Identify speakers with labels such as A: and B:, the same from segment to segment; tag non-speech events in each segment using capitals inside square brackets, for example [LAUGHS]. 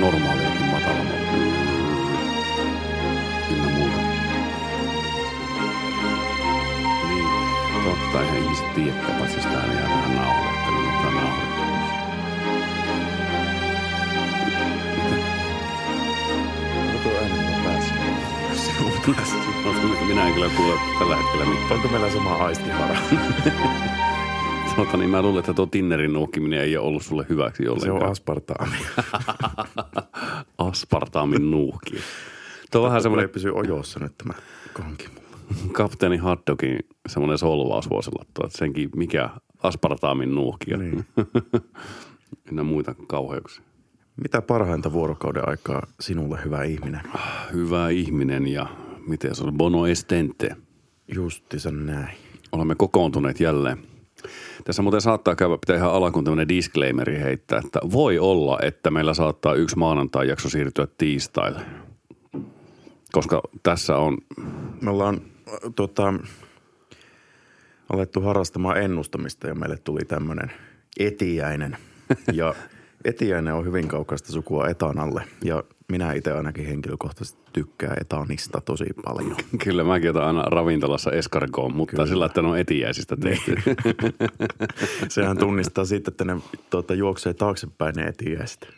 A: normaaliakin matalamman. Ynnä muuta. Niin, totta, eihän ihmiset tiedäkään, paitsi sitä ne jää tähän nauhalle, että ne ottaa nauhalle.
B: Tuo ääni päässä.
A: Minä en kyllä kuule tällä hetkellä mitään.
B: Onko meillä sama aistihara?
A: Tota, [LAUGHS] niin mä luulen, että tuo Tinnerin nuukkiminen ei ole ollut sulle hyväksi
B: Se
A: ollenkaan.
B: on aspartaami. [LAUGHS]
A: Aspartaamin nuuhki. Tuo on vähän semmoinen
B: ei pysy ojossa nyt tämä konki mulla.
A: kapteeni Haddogin semmoinen solvaus voisi olla tuo, että senkin mikä aspartaamin nuuhkia.
B: Niin. [LAUGHS]
A: Ynnä muita kauheuksia.
B: Mitä parhainta vuorokauden aikaa sinulle, hyvä ihminen?
A: Hyvä ihminen ja miten se on, bono estente.
B: Justiinsa näin.
A: Olemme kokoontuneet jälleen. Tässä muuten saattaa käydä, pitää ihan alkuun tämmöinen disclaimeri heittää, että voi olla, että meillä saattaa yksi maanantai-jakso siirtyä tiistaille. Koska tässä on,
B: Me ollaan tota, alettu harrastamaan ennustamista ja meille tuli tämmöinen etiäinen. [LAUGHS] Ja etiäinen on hyvin kaukaista sukua etanalle ja minä itse ainakin henkilökohtaisesti tykkään etanista tosi paljon. [LAUGHS]
A: kyllä mäkin otan aina ravintolassa eskargoon, mutta kyllä. sillä, että ne on etiäisistä tehty. [LAUGHS]
B: Sehän tunnistaa siitä, että ne tuota, juoksee taaksepäin ne etiäiset.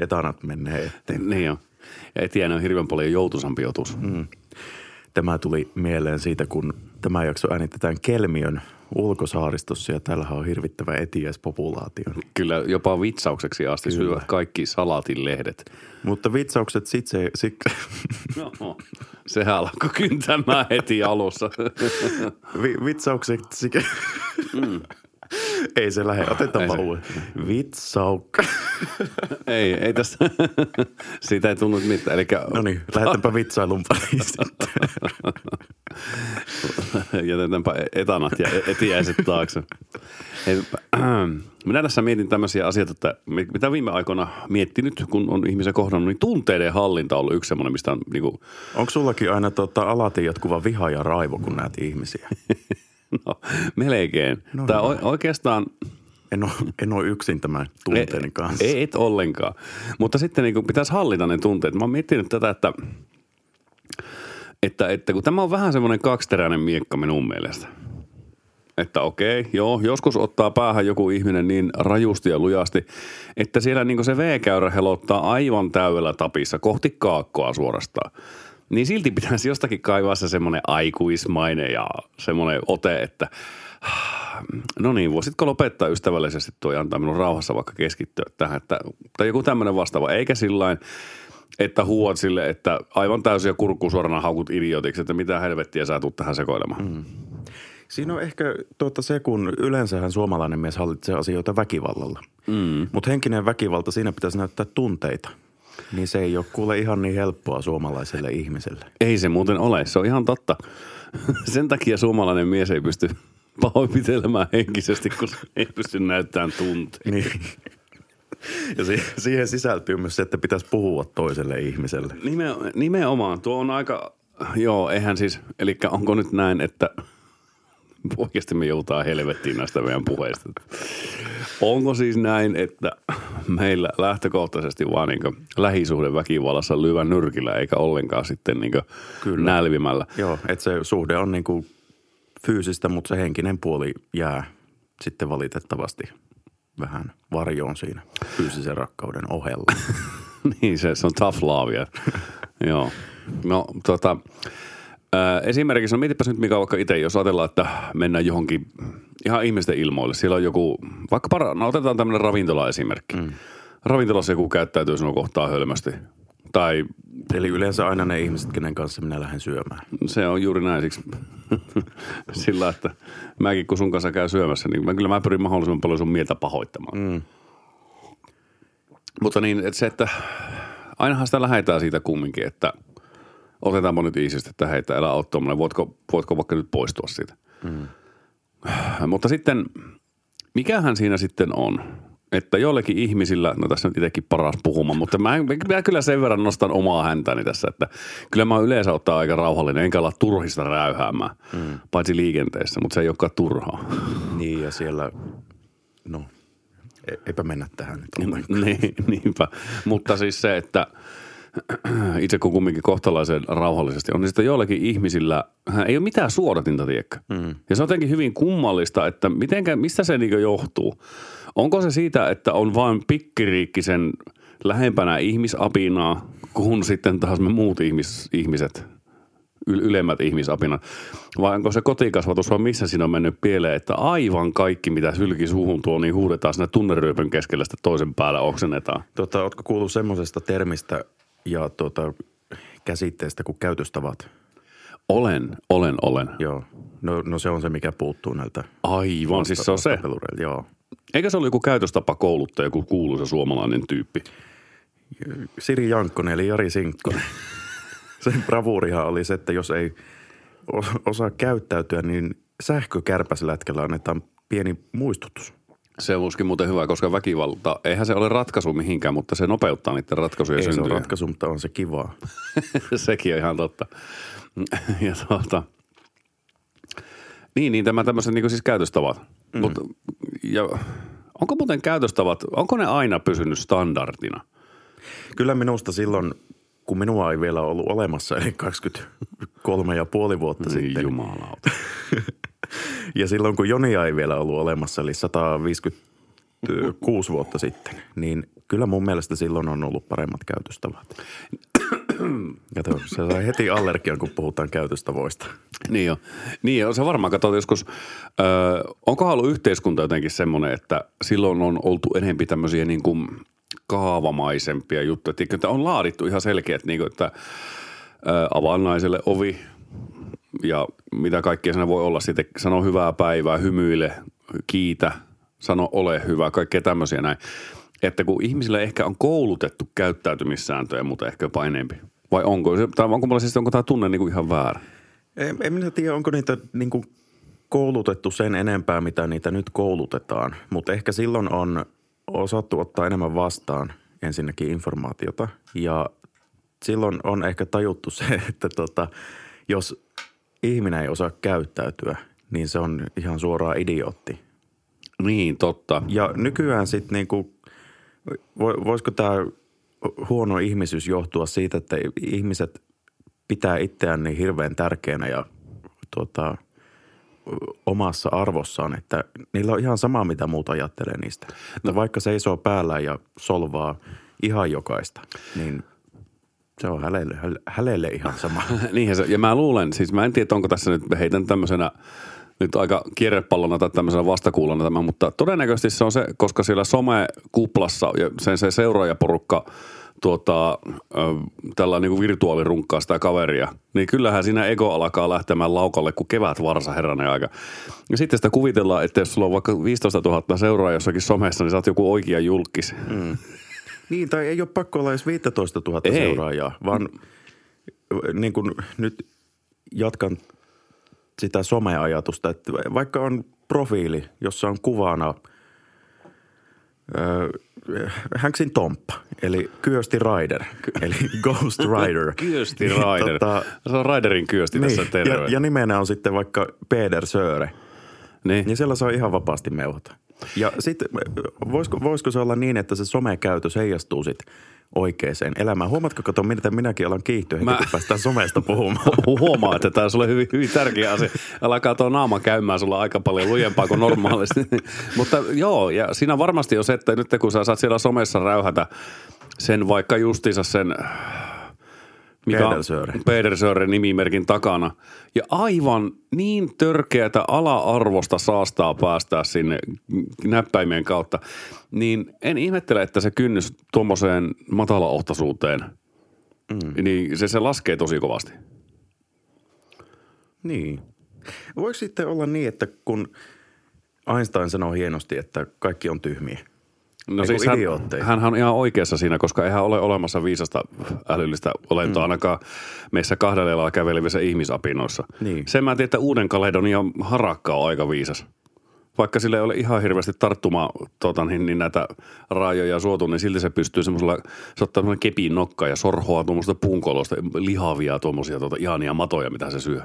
B: Etanat menee eteen.
A: niin on. Ja etiäinen on hirveän paljon joutuisampi otus. Mm.
B: Tämä tuli mieleen siitä, kun tämä jakso äänitetään Kelmiön ulkosaaristossa ja täällähän on hirvittävä etiäispopulaatio.
A: Kyllä jopa vitsaukseksi asti
B: Kyllä.
A: syövät kaikki salatin lehdet.
B: Mutta vitsaukset sit se, sit,
A: No, sehän alkoi kyntämään heti alussa.
B: vi, vitsaukset mm. Ei se lähde, otetaan
A: Ei se.
B: uudestaan. Vitsaukka. [LAUGHS]
A: ei, ei tässä, [LAUGHS] siitä ei tullut mitään. Eli
B: No niin, lähdetäänpä [LAUGHS] vitsailun pariin sitten.
A: jätetäänpä etanat ja etiäiset taakse. Hei, [CLEARS THROAT] minä tässä mietin tämmöisiä asioita, että mitä viime aikoina miettinyt, kun on ihmisen kohdannut, niin tunteiden hallinta on ollut yksi semmoinen, mistä on niin kuin,
B: Onko sullakin aina tota, alati jatkuva viha ja raivo, kun näet ihmisiä? [LAUGHS]
A: no, melkein.
B: No
A: Tai
B: niin.
A: o- oikeastaan
B: En ole, en ole yksin tämän tunteeni kanssa.
A: Ei, et ollenkaan. Mutta sitten niin pitäisi hallita ne tunteet. Mä oon miettinyt tätä, että, että, että kun tämä on vähän semmoinen kaksiteräinen miekka minun mielestä. Että okei, joo, joskus ottaa päähän joku ihminen niin rajusti ja lujasti, että siellä niin se V-käyrä helottaa aivan täydellä tapissa kohti kaakkoa suorastaan. Niin silti pitäisi jostakin kaivaa se semmoinen aikuismainen ja semmoinen ote, että no niin, voisitko lopettaa ystävällisesti tuo ja antaa minun rauhassa vaikka keskittyä tähän, että, tai joku tämmöinen vastaava, eikä sillain, että huuat sille, että aivan täysin ja kurkku suorana haukut idiotiksi, että mitä helvettiä sä tulet tähän sekoilemaan. Mm.
B: Siinä on ehkä tuota se, kun yleensähän suomalainen mies hallitsee asioita väkivallalla. Mm. Mutta henkinen väkivalta, siinä pitäisi näyttää tunteita. Niin se ei ole kuule ihan niin helppoa suomalaiselle ihmiselle.
A: Ei se muuten ole, se on ihan totta. [LAUGHS] Sen takia suomalainen mies ei pysty pahoinpitelemään henkisesti, kun ei pysty näyttämään tunteita.
B: Niin. Ja si- siihen sisältyy myös se, että pitäisi puhua toiselle ihmiselle.
A: Nime, nimenomaan, tuo on aika, joo, eihän siis, eli onko nyt näin, että [LAUGHS] oikeasti me joutaa helvettiin näistä meidän puheista. Onko siis näin, että meillä lähtökohtaisesti vaan niin lähisuhdeväkivallassa lyvä nyrkillä eikä ollenkaan sitten niin
B: Kyllä.
A: nälvimällä?
B: Joo, että se suhde on niin kuin fyysistä, mutta se henkinen puoli jää sitten valitettavasti vähän varjoon siinä fyysisen rakkauden ohella. [LAUGHS]
A: niin, se, se on tough love. [LAUGHS] Joo. No tota, ää, esimerkiksi, no mietipäs nyt Mika vaikka itse, jos ajatellaan, että mennään johonkin ihan ihmisten ilmoille. Siellä on joku, vaikka para, no otetaan tämmöinen ravintola-esimerkki. Mm. Ravintolassa joku käyttäytyy sinua kohtaan hölmästi. Tai
B: Eli yleensä aina ne ihmiset, kenen kanssa minä lähden syömään.
A: se on juuri näin siksi [LAUGHS] sillä, että mäkin kun sun kanssa käy syömässä, niin mä, kyllä mä pyrin mahdollisimman paljon sun mieltä pahoittamaan. Mm. Mutta niin, että se, että ainahan sitä lähetään siitä kumminkin, että otetaanpa nyt iisisti, että hei, älä ole tuommoinen, voitko, voitko vaikka nyt poistua siitä. Mm. Mutta sitten, mikähän siinä sitten on? Että joillekin ihmisillä, no tässä nyt itsekin paras puhumaan, mutta mä, mä kyllä sen verran nostan omaa häntäni tässä, että kyllä mä yleensä ottaa aika rauhallinen, enkä olla turhista räyhäämään, mm. paitsi liikenteessä, mutta se ei olekaan turhaa.
B: Niin ja siellä, no E- eipä mennä tähän nyt
A: niin, niinpä. Mutta siis se, että [CLEARS THROAT] itse kun kumminkin kohtalaisen rauhallisesti on, niin sitten joillakin ihmisillä ei ole mitään suodatinta, tiedäkö? Mm. Ja se on jotenkin hyvin kummallista, että mitenkä, mistä se niin johtuu. Onko se siitä, että on vain pikkiriikkisen lähempänä ihmisapinaa, kun sitten taas me muut ihmis, ihmiset, ylemmät ihmisapinat? Vai onko se kotikasvatus vai missä siinä on mennyt pieleen, että aivan kaikki, mitä sylki suuhun tuo, niin huudetaan sinne tunneryöpön keskellä sitä toisen päällä oksennetaan?
B: Tota, ootko kuullut semmoisesta termistä ja tota, käsitteestä kuin käytöstavat?
A: Olen, olen, olen.
B: Joo. No, no se on se, mikä puuttuu näiltä.
A: Aivan, siis se on se.
B: Joo.
A: Eikä se ole joku käytöstapa kouluttaja, joku kuuluisa suomalainen tyyppi?
B: Siri Jankkonen eli Jari Sinkkonen. [LAUGHS] Sen bravuurihan oli se, että jos ei osaa käyttäytyä, niin sähkökärpäslätkällä annetaan pieni muistutus.
A: Se olisikin muuten hyvä, koska väkivalta, eihän se ole ratkaisu mihinkään, mutta se nopeuttaa niiden ratkaisujen
B: Ei se
A: syntyä.
B: ole ratkaisu, mutta on se kivaa. [LAUGHS]
A: Sekin on ihan totta. [LAUGHS] Ja tuota, niin, niin tämä tämmöiset niin siis käytöstavat. Mm. Mut, ja onko muuten käytöstavat, onko ne aina pysynyt standardina?
B: Kyllä minusta silloin, kun minua ei vielä ollut olemassa, eli 23 ja puoli vuotta
A: Niin
B: sitten.
A: jumalauta. [LAUGHS] [LAUGHS]
B: Ja silloin, kun Jonia ei vielä ollut olemassa, eli 156 vuotta sitten, niin kyllä mun mielestä silloin on ollut paremmat käytöstavat. Ja to, se sai heti allergian, kun puhutaan käytöstavoista.
A: Niin jo. Niin jo. Se varmaan katsot joskus, öö, onkohan ollut yhteiskunta jotenkin semmoinen, että silloin on oltu enempi tämmöisiä niin kuin kaavamaisempia juttuja. Tiedätkö, Että on laadittu ihan selkeät, niin kuin, että öö, avaa naiselle ovi ja mitä kaikkea siinä voi olla. Sitten sano hyvää päivää, hymyile, kiitä, sano ole hyvä, kaikkea tämmöisiä näin. Että kun ihmisillä ehkä on koulutettu käyttäytymissääntöjä, mutta ehkä jopa enempi. Vai onko, tai onko, siis, onko tämä tunne niin kuin ihan väärä?
B: En, en minä tiedä, onko niitä niin kuin koulutettu sen enempää, mitä niitä nyt koulutetaan. Mutta ehkä silloin on osattu ottaa enemmän vastaan ensinnäkin informaatiota. Ja silloin on ehkä tajuttu se, [LAUGHS] että tota, jos ihminen ei osaa käyttäytyä, niin se on ihan suoraan idiootti.
A: Niin, totta.
B: Ja nykyään sitten niinku, vo- voisiko tämä huono ihmisyys johtua siitä, että ihmiset pitää itseään niin hirveän tärkeänä ja tuota, omassa arvossaan, että niillä on ihan sama, mitä muut ajattelee niistä. Että vaikka seisoo päällä ja solvaa ihan jokaista, niin se on hänelle, hänelle ihan sama. [LAUGHS]
A: Niinhän se, ja mä luulen, siis mä en tiedä, onko tässä nyt, heitän tämmöisenä nyt aika kierrepallona tai tämmöisenä vastakuulona tämä, mutta todennäköisesti se on se, koska siellä somekuplassa ja sen se seuraajaporukka tuota, tällä niin kuin virtuaalirunkkaa sitä kaveria, niin kyllähän siinä ego alkaa lähtemään laukalle, kun kevät varsa herranen aika. Ja sitten sitä kuvitellaan, että jos sulla on vaikka 15 000 seuraajaa jossakin somessa, niin sä oot joku oikea julkis. Mm.
B: Niin, tai ei ole pakko olla edes 15 000
A: Ei.
B: seuraajaa, vaan niin kuin nyt jatkan sitä someajatusta, että vaikka on profiili, jossa on kuvana äh, Hanksin Tomppa, eli Kyösti Rider, eli [LAUGHS] Ghost Rider. [LAUGHS]
A: Kyösti
B: Niin,
A: Rider.
B: tota,
A: Se on Riderin kyösti tässä
B: niin,
A: terve.
B: ja, ja nimenä on sitten vaikka Peder Söre.
A: niin.
B: Niin siellä saa ihan vapaasti meuhata. Ja sitten voisiko, voisiko se olla niin, että se somekäytös heijastuu sitten oikeaan elämään? Huomaatko, kato, mitä minäkin alan kiihtyä heti,
A: Mä-
B: kun päästään somesta puhumaan. [LAUGHS]
A: Hu- Huomaa, että tämä on sulle hyvin, hyvin tärkeä asia. Alkaa tuo naama käymään sulla aika paljon lujempaa kuin normaalisti. [LAUGHS] Mutta joo, ja siinä varmasti on se, että nyt kun sä saat siellä somessa räyhätä sen vaikka justiinsa sen mikä on-
B: Pedersöre.
A: Pedersöre nimimerkin takana. Ja aivan niin törkeätä ala-arvosta saastaa päästää sinne näppäimien kautta. Niin en ihmettele, että se kynnys tuommoiseen matalaohtaisuuteen, mm. niin se, se laskee tosi kovasti.
B: Niin. Voiko sitten olla niin, että kun Einstein sanoi hienosti, että kaikki on tyhmiä.
A: No siis hän, hän on ihan oikeassa siinä, koska eihän ole olemassa viisasta älyllistä olentoa mm. ainakaan meissä kahdella jalalla kävelevissä ihmisapinoissa.
B: Niin.
A: Sen mä tiedän, että Uuden Kaledonian harakka on aika viisas. Vaikka sille ei ole ihan hirveästi tarttumaan tota, niin, niin näitä raajoja suotu, niin silti se pystyy semmoisella, se ottaa semmoinen kepin nokka ja sorhoa tuommoista puunkolosta, lihavia tuommoisia tota, ihania matoja, mitä se syö.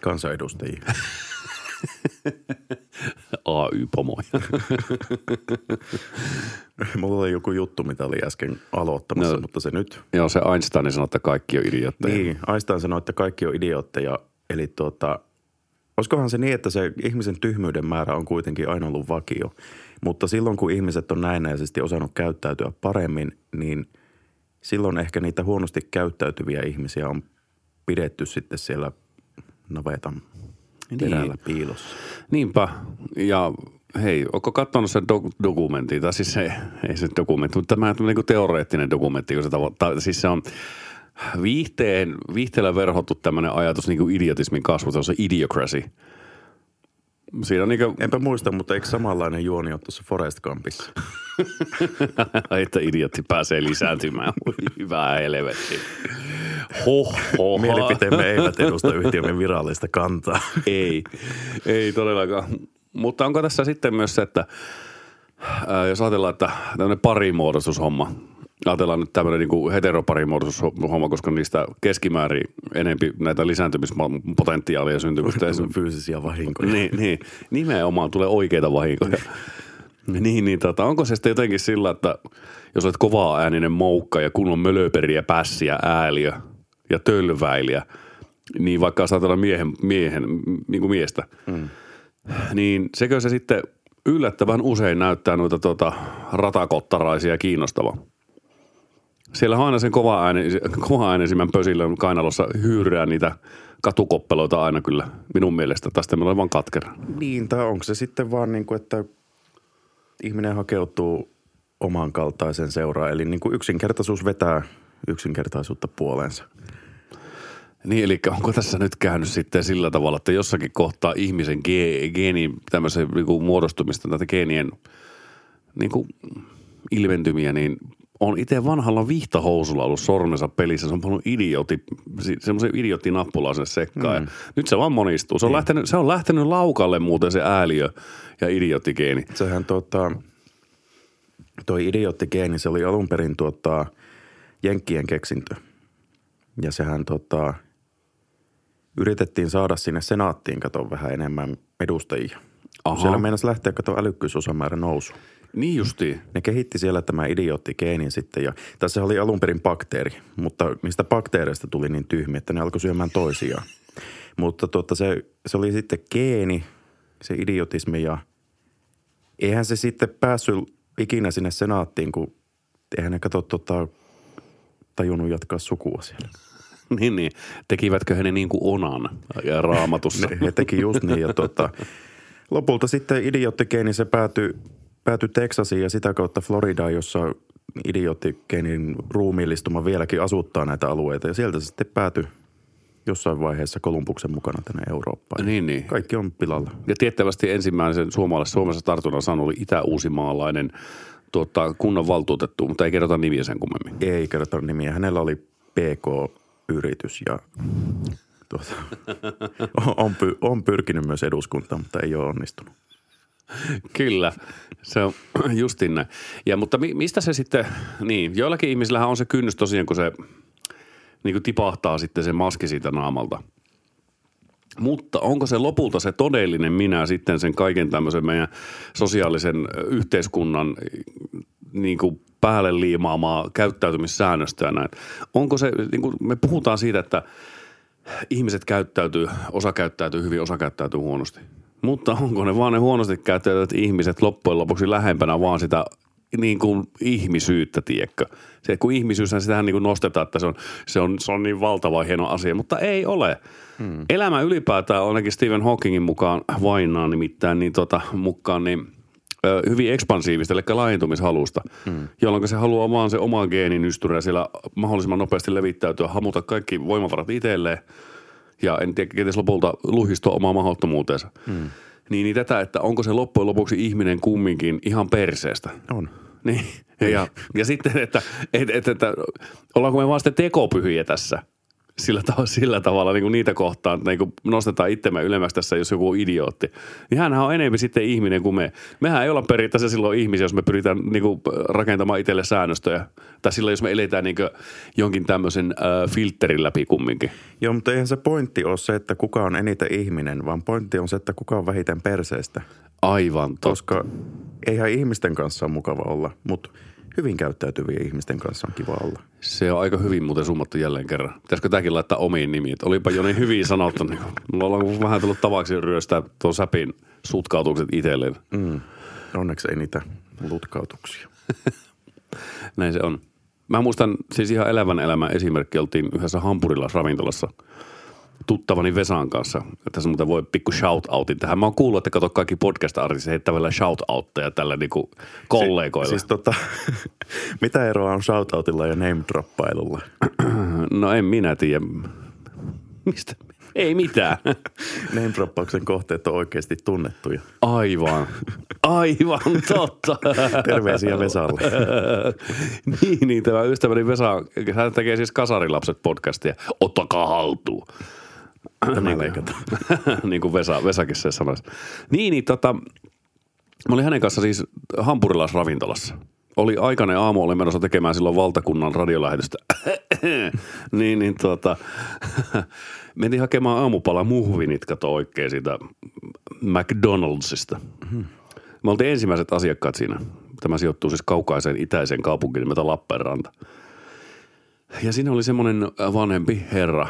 B: Kansanedustajia. [LAUGHS] [LAUGHS]
A: AY-pomoja. [LAUGHS]
B: Mulla oli joku juttu, mitä oli äsken aloittamassa,
A: No.
B: mutta se nyt.
A: Joo, se Einstein sanoi, että kaikki on idiotteja.
B: Niin, Einstein sanoi, että kaikki on idiootteja. Eli tuota, olisikohan se niin, että se ihmisen tyhmyyden määrä on kuitenkin aina ollut vakio. Mutta silloin, kun ihmiset on näennäisesti osannut käyttäytyä paremmin, niin silloin ehkä niitä huonosti käyttäytyviä ihmisiä on pidetty sitten siellä navetan perällä
A: Niin.
B: piilossa.
A: Niinpä. Ja hei, onko katsonut sen do- dokumentin? Tai siis se, ei se dokumentti, mutta tämä on niin kuin teoreettinen dokumentti. Kun se tavo- tai, siis se on viihteen, viihteellä verhottu tämmöinen ajatus niin kuin idiotismin kasvu. Se on se idiocracy. Siinä on niin kuin,
B: Enpä muista, mutta eikö samanlainen juoni ole tuossa Forest Gumpissa? [LAUGHS]
A: että idiotti pääsee lisääntymään. Hyvää helvettiä. Hoho.
B: Mielipiteemme eivät edusta yhtiömme virallista kantaa.
A: Ei, ei todellakaan. Mutta onko tässä sitten myös se, että jos ajatellaan, että tämmöinen parimuodostushomma, ajatellaan nyt tämmöinen niin heteroparimuodostushomma, koska niistä keskimäärin enempi näitä lisääntymispotentiaalia syntymistä.
B: Fyysisiä vahinkoja.
A: niin, niin, nimenomaan tulee oikeita vahinkoja. niin, niin tota, onko se sitten jotenkin sillä, että jos olet kovaa ääninen moukka ja kunnon mölöperiä, pässiä, ääliö ja tölväilijä, niin vaikka saatella miehen, miehen niin kuin miestä, mm. niin sekö se sitten yllättävän usein näyttää noita tota, ratakottaraisia kiinnostava. Siellä on aina sen kova, ääni, kova äänisimmän pösilön kainalossa hyyrää niitä katukoppeloita aina kyllä minun mielestä. Tästä meillä on vaan katkera.
B: Niin, tai onko se sitten vaan niin kuin, että ihminen hakeutuu oman kaltaisen seuraan. Eli niin kuin yksinkertaisuus vetää yksinkertaisuutta puoleensa.
A: Niin, eli onko tässä nyt käynyt sitten sillä tavalla, että jossakin kohtaa ihmisen ge- geenin tämmöisen niin kuin muodostumista, näitä geenien niin kuin ilmentymiä, niin on itse vanhalla vihtahousulla ollut sormensa pelissä. Se on pannut idioti, semmoisen idiottinappulaa sinne sekkaan. Mm. Nyt se vaan monistuu. Se on, lähtenyt, se on lähtenyt laukalle muuten se ääliö ja idioottigeeni.
B: Sehän tota, toi idioottigeeni, se oli alun perin tuota, Jenkkien keksintö. Ja sehän tota, yritettiin saada sinne senaattiin kato vähän enemmän edustajia.
A: Aha.
B: Siellä meinasi lähteä kato älykkyysosamäärä nousu.
A: Niin justiin.
B: Ne kehitti siellä tämä idioottigeenin sitten ja tässä oli alun perin bakteeri, mutta niistä bakteereista tuli niin tyhmiä, että ne alkoi syömään toisiaan. Mutta tuota, se, se oli sitten geeni, se idiotismi ja eihän se sitten päässyt ikinä sinne senaattiin, kun eihän ne kato tota, tajunnut jatkaa sukua siellä. [LAUGHS]
A: Niin, niin. Tekivätkö he ne niin kuin onan ja raamatussa?
B: Ne, he teki just niin ja tota, lopulta sitten idioottigeeni se päätyi, päätyi Teksasiin ja sitä kautta Floridaan, jossa idioottigeenin ruumiillistuma vieläkin asuttaa näitä alueita. Ja sieltä se sitten päätyi jossain vaiheessa Kolumbuksen mukana tänne Eurooppaan.
A: Niin, niin.
B: Kaikki on pilalla.
A: Ja tiettävästi ensimmäisen suomalaisen Suomessa tartunnan saanut oli itä-uusimaalainen tuota, kunnan valtuutettu, mutta ei kerrota nimiä sen kummemmin.
B: Ei kerrota nimiä. Hänellä oli PK-yritys ja tuota, [LAUGHS] on, on pyrkinyt myös eduskuntaan, mutta ei ole onnistunut.
A: Kyllä, se on justin näin. Ja, mutta mi- mistä se sitten, niin, joillakin ihmisillähän on se kynnys tosiaan, kun se niin kuin tipahtaa sitten se maski siitä naamalta. Mutta onko se lopulta se todellinen minä sitten sen kaiken tämmöisen meidän sosiaalisen yhteiskunnan niin kuin päälle liimaamaa käyttäytymissäännöstä ja näin. Onko se, niin kuin me puhutaan siitä, että ihmiset käyttäytyy, osa käyttäytyy hyvin, osa käyttäytyy huonosti. Mutta onko ne vaan ne huonosti käyttäytyvät ihmiset loppujen lopuksi lähempänä vaan sitä niin kuin ihmisyyttä, tiedätkö? Se, kun ihmisyyshän sitähän niin kuin nostetaan, että se on, se, on, se on niin valtava hieno asia, mutta ei ole. Hmm. Elämä ylipäätään ainakin Stephen Hawkingin mukaan, vainaa nimittäin, niin tota, mukaan, niin ö, hyvin ekspansiivista, eli laajentumishalusta, hmm. jolloin se haluaa vaan se oman geenin ystyrä siellä mahdollisimman nopeasti levittäytyä, hamuta kaikki voimavarat itselleen ja en tiedä, kenties lopulta luhistoa omaa mahdottomuuteensa. Hmm. Niin, niin tätä, että onko se loppujen lopuksi ihminen kumminkin ihan perseestä.
B: On.
A: Niin, ja, ja sitten, että, että, että, että ollaanko me vaan sitten tekopyhiä tässä. Sillä, tavalla, sillä tavalla niin kuin niitä kohtaan, että niin kuin nostetaan itsemme ylemmäksi tässä, jos joku on idiootti. Niin hänhän on enemmän sitten ihminen kuin me. Mehän ei olla periaatteessa silloin ihmisiä, jos me pyritään niin kuin rakentamaan itselle säännöstöjä. Tai silloin, jos me eletään niin kuin jonkin tämmöisen äh, filterin läpi kumminkin.
B: Joo, mutta eihän se pointti ole se, että kuka on eniten ihminen, vaan pointti on se, että kuka on vähiten perseestä.
A: Aivan totta.
B: Koska eihän ihmisten kanssa ole mukava olla, mutta hyvin käyttäytyvien ihmisten kanssa on kiva olla.
A: Se on aika hyvin muuten summattu jälleen kerran. Pitäisikö tämäkin laittaa omiin nimiin? Olipa jo niin hyvin sanottu. Niin mulla on vähän tullut tavaksi ryöstää tuon säpin sutkautukset itselleen.
B: Mm. Onneksi ei niitä lutkautuksia. [LAUGHS]
A: Näin se on. Mä muistan siis ihan elävän elämän esimerkki. Oltiin yhdessä hampurilaisravintolassa tuttavani Vesan kanssa. Tässä muuten voi pikku shout-outin tähän. Mä oon kuullut, että kato kaikki podcast-artistit heittää vielä shout-outteja tällä niinku kollegoille.
B: Si- siis tota, [LAUGHS] mitä eroa on shout-outilla ja name-droppailulla? [CLEARS THROAT]
A: no en minä tiedä. Mistä? Ei mitään. [LAUGHS]
B: Name-droppauksen kohteet on oikeasti tunnettuja.
A: Aivan. Aivan totta. [LAUGHS]
B: Terveisiä Vesalle.
A: niin, niin, tämä ystäväni Vesa, hän tekee siis Kasarilapset podcastia. Ottakaa haltuun. Niin,
B: leikataan. [LAUGHS]
A: niin kuin Vesa, Vesakin se sanoisi. Niin, niin tota, mä olin hänen kanssa siis hampurilaisravintolassa. Oli aikainen aamu, oli menossa tekemään silloin valtakunnan radiolähetystä. [LAUGHS] niin, niin [LAUGHS] tota, mentiin hakemaan aamupala muhvinit, kato oikein siitä McDonaldsista. Me oltiin ensimmäiset asiakkaat siinä. Tämä sijoittuu siis kaukaiseen itäiseen kaupunkiin nimeltä Lappeenranta. Ja siinä oli semmoinen vanhempi herra.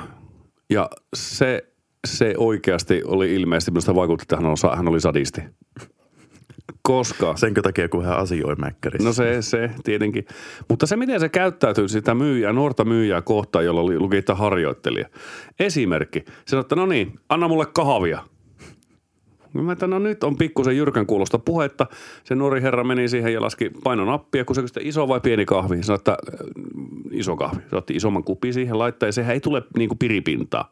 A: Ja se, se oikeasti oli ilmeisesti, minusta vaikutti, että hän, on, hän oli sadisti. Koska...
B: Senkö takia, kun hän asioi mäkkärissä?
A: No se, se tietenkin. Mutta se, miten se käyttäytyy sitä myyjää, nuorta myyjää kohtaan, jolla oli, luki, että harjoittelija. Esimerkki. Se sanoi, että no niin, anna mulle kahvia. Mä että no nyt on pikkusen jyrkän kuulosta puhetta. Se nuori herra meni siihen ja laski painonappia, kun se kysyi, iso vai pieni kahvi. Sanoi, että äh, iso kahvi. Se otti isomman kupin siihen laittaa ja sehän ei tule niin kuin piripintaa,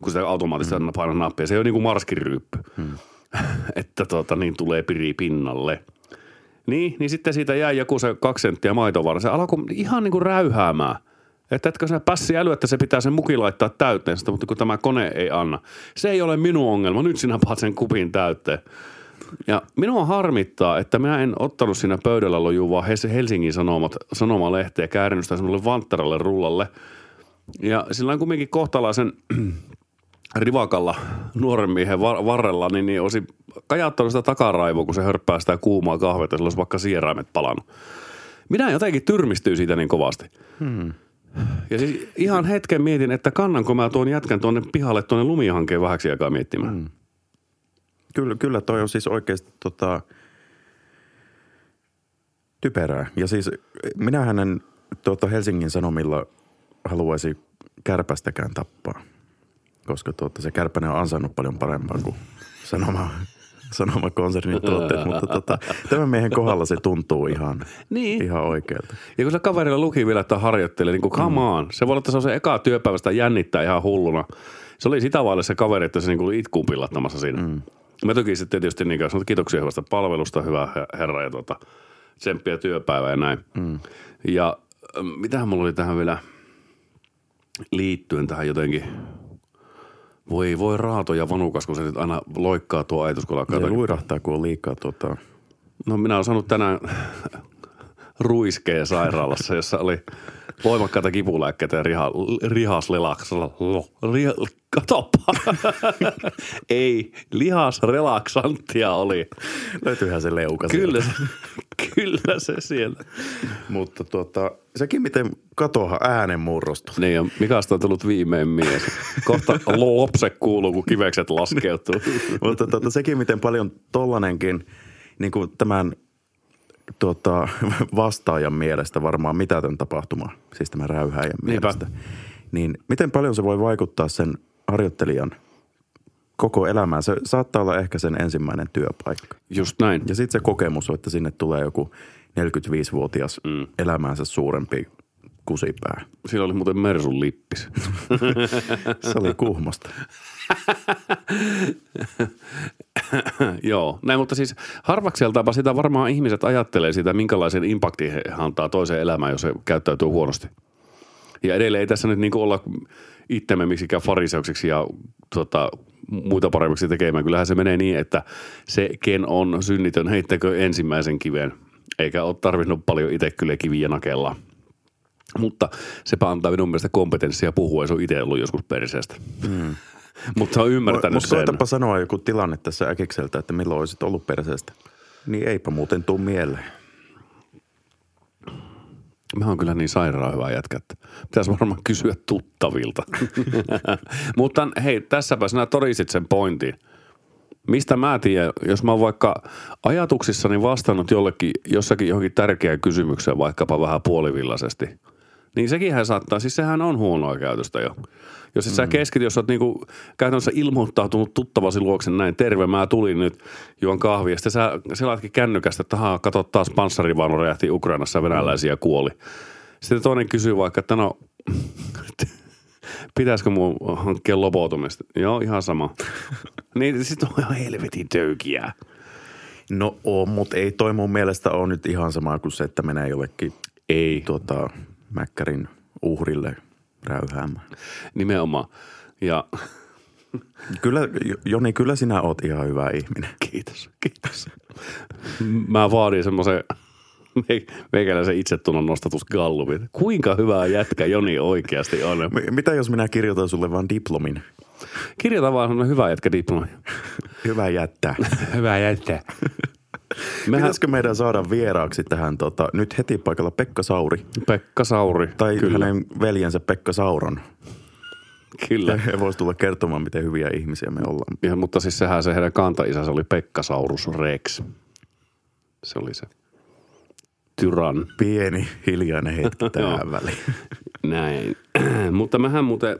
A: kun sitä automaattisesti mm. painaa nappia. Se ei ole niin kuin marskiryyppy. Hmm. [LAUGHS] että tota, niin tulee piripinnalle. Niin, niin sitten siitä jäi joku se kaksi senttiä maitovaara. Se alkoi ihan niin kuin räyhäämään – että etkö sinä passi äly, että se pitää sen muki laittaa täyteen sitä, mutta kun tämä kone ei anna. Se ei ole minun ongelma, nyt sinä paat sen kupin täyteen. Ja minua harmittaa, että minä en ottanut siinä pöydällä lojuu vaan Helsingin Sanomat, Sanomalehteen ja käärinyt sitä semmoille vanttaralle rullalle. Ja sillä on kumminkin kohtalaisen [CLEARS THROAT] rivakalla nuoren miehen var- varrella, niin, niin olisi kajattanut sitä takaraivoa, kun se hörppää sitä kuumaa kahvetta, sillä olisi vaikka sieraimet palannut. Minä jotenkin tyrmistyy siitä niin kovasti. Hmm. Ja siis ihan hetken mietin, että kannanko mä tuon jätkän tuonne pihalle tuonne lumihankkeen vähäksi aikaa miettimään. Mm.
B: Kyllä, kyllä toi on siis oikeasti tota, typerää. Ja siis minähän en tuota Helsingin Sanomilla haluaisi kärpästäkään tappaa, koska tuota, se kärpänen on ansainnut paljon parempaa kuin sanoma Sanoma-konsernin tuotteet, mutta tota, tämän miehen kohdalla se tuntuu ihan, niin. ihan oikealta.
A: Ja kun se kaverilla luki vielä, että harjoittelee, niin kuin come mm. on. Se voi olla, että se on se eka työpäivästä jännittää ihan hulluna. Se oli sitä vaille se kaveri, että se niin itkuun pillattamassa siinä. Mm. Mä toki sitten tietysti niin kuin, kiitoksia hyvästä palvelusta, hyvä herra ja tuota, tsemppiä työpäivää ja näin. Mm. Ja mitähän mulla oli tähän vielä liittyen tähän jotenkin – voi, voi raato ja vanukas, kun se nyt aina loikkaa tuo ajatus, kun alkaa.
B: Luirahtaa, kun on liikaa tuota...
A: No minä olen saanut tänään [LAUGHS] ruiskeen sairaalassa, jossa oli voimakkaita kipulääkkeitä ja riha, rihaslelaksalla. Riha, katoppa. [LAUGHS] Ei, lihasrelaksanttia oli.
B: Löytyyhän se leuka
A: Kyllä [LAUGHS] kyllä se siellä.
B: Mutta tuota, sekin miten katoha äänen murrostu.
A: Niin ja Mikasta on tullut viimein mies. Kohta lopse kuuluu, kun kivekset laskeutuu. [LAUGHS]
B: Mutta tuota, sekin miten paljon tollanenkin, niin kuin tämän tuota, [LAUGHS] vastaajan mielestä varmaan mitätön tapahtuma, siis tämä räyhäjän mielestä. Niin miten paljon se voi vaikuttaa sen harjoittelijan koko elämään. Se saattaa olla ehkä sen ensimmäinen työpaikka.
A: Just näin.
B: Ja sitten se kokemus on, että sinne tulee joku 45-vuotias mm. elämäänsä suurempi kusipää.
A: Siinä oli muuten Mersun lippis. [LAUGHS]
B: se oli kuhmosta. [LAUGHS]
A: Joo, näin, mutta siis harvakseltaapa sitä varmaan ihmiset ajattelee sitä, minkälaisen impaktin he antaa toiseen elämään, jos se käyttäytyy huonosti. Ja edelleen ei tässä nyt niin olla itsemme miksikään fariseuksiksi ja tota, muita paremmiksi tekemään. Kyllähän se menee niin, että se, ken on synnitön, heittäkö ensimmäisen kiven. Eikä ole tarvinnut paljon itse kyllä kiviä nakella. Mutta sepä antaa minun mielestä kompetenssia puhua, ja se on itse ollut joskus perseestä. Mm. [LAUGHS] Mutta on ymmärtänyt
B: Mutta
A: sen.
B: koetapa sanoa joku tilanne tässä äkikseltä, että milloin olisit ollut perseestä. Niin eipä muuten tuu mieleen.
A: Mä oon kyllä niin sairaan hyvä jätkä, että pitäisi varmaan kysyä tuttavilta. [LAUGHS] Mutta hei, tässäpä sinä todisit sen pointin. Mistä mä tiedän, jos mä oon vaikka ajatuksissani vastannut jollekin, jossakin johonkin tärkeään kysymykseen, vaikkapa vähän puolivillaisesti, niin sekinhän saattaa, siis sehän on huonoa käytöstä jo. Jos et mm. sä keskity, jos sä oot niinku käytännössä ilmoittautunut tuttavasi luokse näin, terve, mä tulin nyt, juon kahvia. Sitten sä selaatkin kännykästä, että haa, kato taas panssarivaunu räjähti Ukrainassa venäläisiä kuoli. Sitten toinen kysyy vaikka, että no, [LAUGHS] pitäisikö mun hankkia lobotomista? Joo, ihan sama. [LAUGHS] niin sitten on ihan helvetin töykiä.
B: No on, mutta ei toi mun mielestä ole nyt ihan sama kuin se, että menee jollekin
A: Ei,
B: tuota, Mäkkärin uhrille räyhäämään.
A: nimenomaan. Ja
B: Kyllä, Joni, kyllä sinä oot ihan hyvä ihminen.
A: kiitos, kiitos. Mä vaadin semmoisen me- meikäläisen itsetunnon nostatusgallupin. Kuinka hyvä jätkä Joni oikeasti on?
B: M- Mitä jos minä kirjoitan sulle vaan diplomin?
A: Kirjoita vaan semmoinen hyvä jätkä diplomi.
B: Hyvä jättää. [LAUGHS]
A: Hyvä jätkä. [LAUGHS] Mehän,
B: Pitäisikö meidän saada vieraaksi tähän tota, nyt heti paikalla Pekka Sauri?
A: Pekka Sauri.
B: Tai
A: kyllä,
B: hänen veljensä Pekka Sauron.
A: kyllä.
B: He voisi tulla kertomaan, miten hyviä ihmisiä me ollaan.
A: Ja, mutta siis sehän se heidän kantaisänsä oli Pekka Saurus Rex. Se oli se tyran.
B: Pieni hiljainen hetki [LAUGHS] tähän väliin.
A: Näin. [CLEARS THROAT] mutta mehän muuten,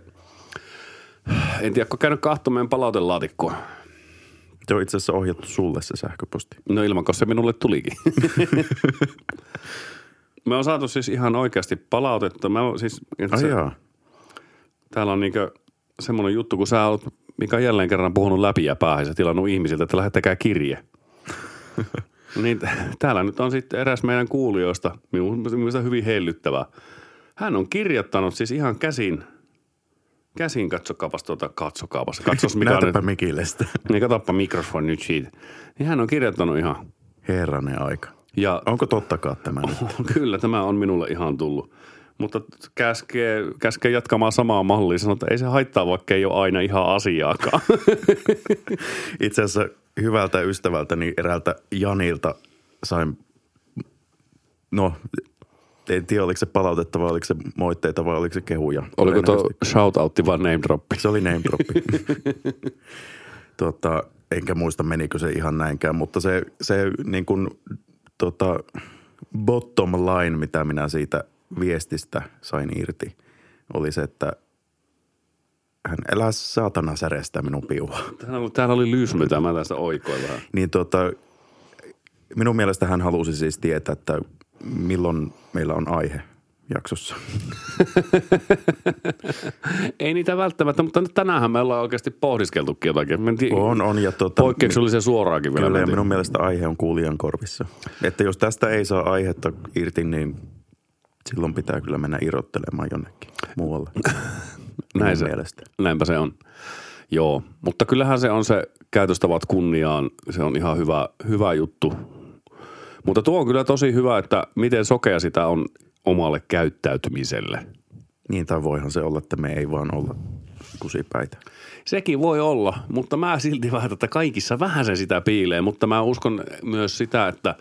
A: en tiedä, kun käynyt kahtomaan meidän palautelaatikkoa.
B: Se on itse asiassa ohjattu sulle se sähköposti.
A: No ilman, koska se minulle tulikin. [LAUGHS] Me on saatu siis ihan oikeasti palautetta. Mä siis, että
B: Ai
A: se,
B: jaa.
A: täällä on niinkö semmoinen juttu, kun sä oot, mikä on jälleen kerran puhunut läpi ja päähän ja tilannut ihmisiltä, että lähettäkää kirje. [LAUGHS] niin täällä nyt on sitten eräs meidän kuulijoista, minun mielestä hyvin hellyttävää. Hän on kirjoittanut siis ihan käsin, käsin katsokaapas tuota, katsokaapas, katsos mikä on nyt,
B: Näytäpä Mikille sitä.
A: niin katsoppa mikrofoni nyt siitä. Niin hän on kirjoittanut ihan,
B: Herranen aika.
A: ja
B: Onko tottakaan tämä nyt? [LAUGHS]
A: Kyllä, tämä on minulle ihan tullut. Mutta käskee, käskee jatkamaan samaa mallia. Sanoo, että ei se haittaa, vaikka ei ole aina ihan asiaakaan. [LAUGHS]
B: Itse asiassa hyvältä ystävältäni eräältä Janilta sain, no en tiedä oliko se palautetta vai oliko se moitteita vai oliko se kehuja.
A: Oliko tuo shoutoutti vai name droppi?
B: Se oli name droppi. [LAUGHS] tota, enkä muista menikö se ihan näinkään, mutta se, se niin kuin, tota, bottom line, mitä minä siitä viestistä sain irti, oli se, että hän elää saatana särestä minun piua.
A: Täällä, oli- täällä oli lyysmytä, mä tästä oikoin vähän.
B: Niin tota, minun mielestä hän halusi siis tietää, että milloin meillä on aihe jaksossa. [LAUGHS]
A: Ei niitä välttämättä, mutta nyt tänäänhän me ollaan oikeasti pohdiskeltukin jotakin. Mentiin
B: On, on ja tota,
A: Poikkeuksellisen suoraankin vielä.
B: Kyllä, ja minun mielestä aihe on kuulijan korvissa. Että jos tästä ei saa aihetta irti, niin silloin pitää kyllä mennä irrottelemaan jonnekin muualle. [LAUGHS]
A: Näin se,
B: mielestä.
A: näinpä se on. Joo, mutta kyllähän se on se käytöstavat kunniaan. Se on ihan hyvä, hyvä juttu. Mutta tuo on kyllä tosi hyvä, että miten sokea sitä on omalle käyttäytymiselle.
B: Niin, tai voihan se olla, että me ei vaan olla kusipäitä.
A: Sekin voi olla, mutta mä silti vähän, että kaikissa vähän se sitä piilee, mutta mä uskon myös sitä, että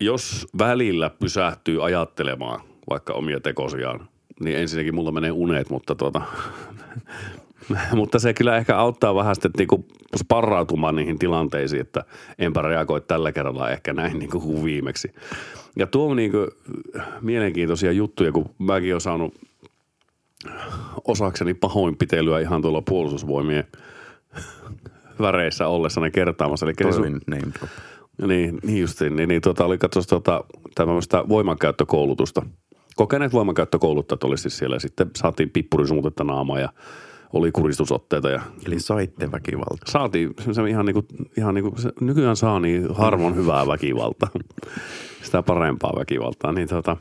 A: jos välillä pysähtyy ajattelemaan vaikka omia tekosiaan, niin ensinnäkin mulla menee unet, mutta tuota, [LAUGHS] [LAUGHS] mutta se kyllä ehkä auttaa vähän sitten niinku sparrautumaan niihin tilanteisiin, että enpä reagoi tällä kerralla ehkä näin [LAUGHS] niinku kuin viimeksi. Ja tuo on niinku mielenkiintoisia juttuja, kun mäkin olen saanut osakseni pahoinpitelyä ihan tuolla puolustusvoimien [LAUGHS] väreissä ollessani kertaamassa. Eli
B: Toi oli name drop.
A: niin, niin justiin. Niin, niin tuota, oli katsos tuota, tämmöistä voimankäyttökoulutusta. Kokeneet voimankäyttökouluttajat oli siis siellä. Sitten saatiin pippurisuutetta naamaa ja oli kuristusotteita ja
B: Eli saitte väkivaltaa.
A: saatiin semmoisen ihan niinku, ihan niinku, se, nykyään saa niin harvon hyvää väkivaltaa. Sitä parempaa väkivaltaa. Niin tota,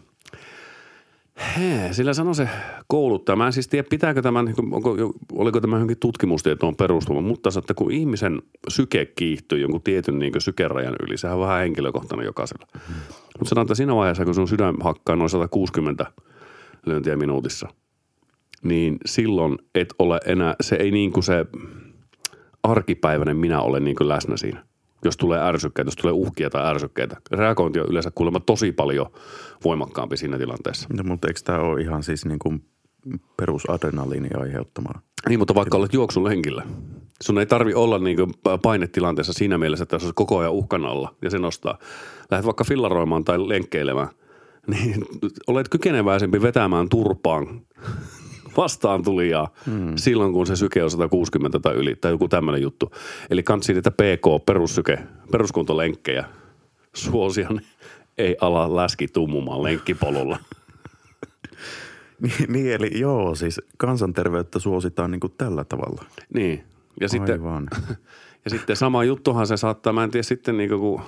A: Hee, sillä sanoi se kouluttaja. Mä en siis tiedä, pitääkö tämän, niin onko, oliko tämä johonkin tutkimustietoon perustuva, mutta se, että kun ihmisen syke kiihtyy jonkun tietyn niin sykerajan yli, sehän on vähän henkilökohtainen jokaisella. Mm. Mutta sanotaan, että siinä vaiheessa, kun sun sydän hakkaa noin 160 lyöntiä minuutissa, niin silloin et ole enää, se ei niin kuin se arkipäiväinen minä ole niin kuin läsnä siinä jos tulee ärsykkeitä, jos tulee uhkia tai ärsykkeitä. Reagointi on yleensä kuulemma tosi paljon voimakkaampi siinä tilanteessa.
B: No, mutta eikö tämä ole ihan siis niin kuin perusadrenaliini aiheuttamaa?
A: Niin, mutta vaikka olet juoksulenkillä. Sun ei tarvi olla niin kuin painetilanteessa siinä mielessä, että se on koko ajan uhkan alla ja se nostaa. Lähdet vaikka fillaroimaan tai lenkkeilemään, niin olet kykeneväisempi vetämään turpaan vastaan tulijaa hmm. silloin, kun se syke on 160 tai yli tai joku tämmöinen juttu. Eli kansi niitä PK, perussyke, peruskuntolenkkejä suosia, niin ei ala läski tummumaan lenkkipolulla. [LAUGHS]
B: niin, eli joo, siis kansanterveyttä suositaan niin kuin tällä tavalla.
A: Niin, ja sitten, [LAUGHS] ja sitten sama juttuhan se saattaa, mä en tiedä sitten niin kuin, kun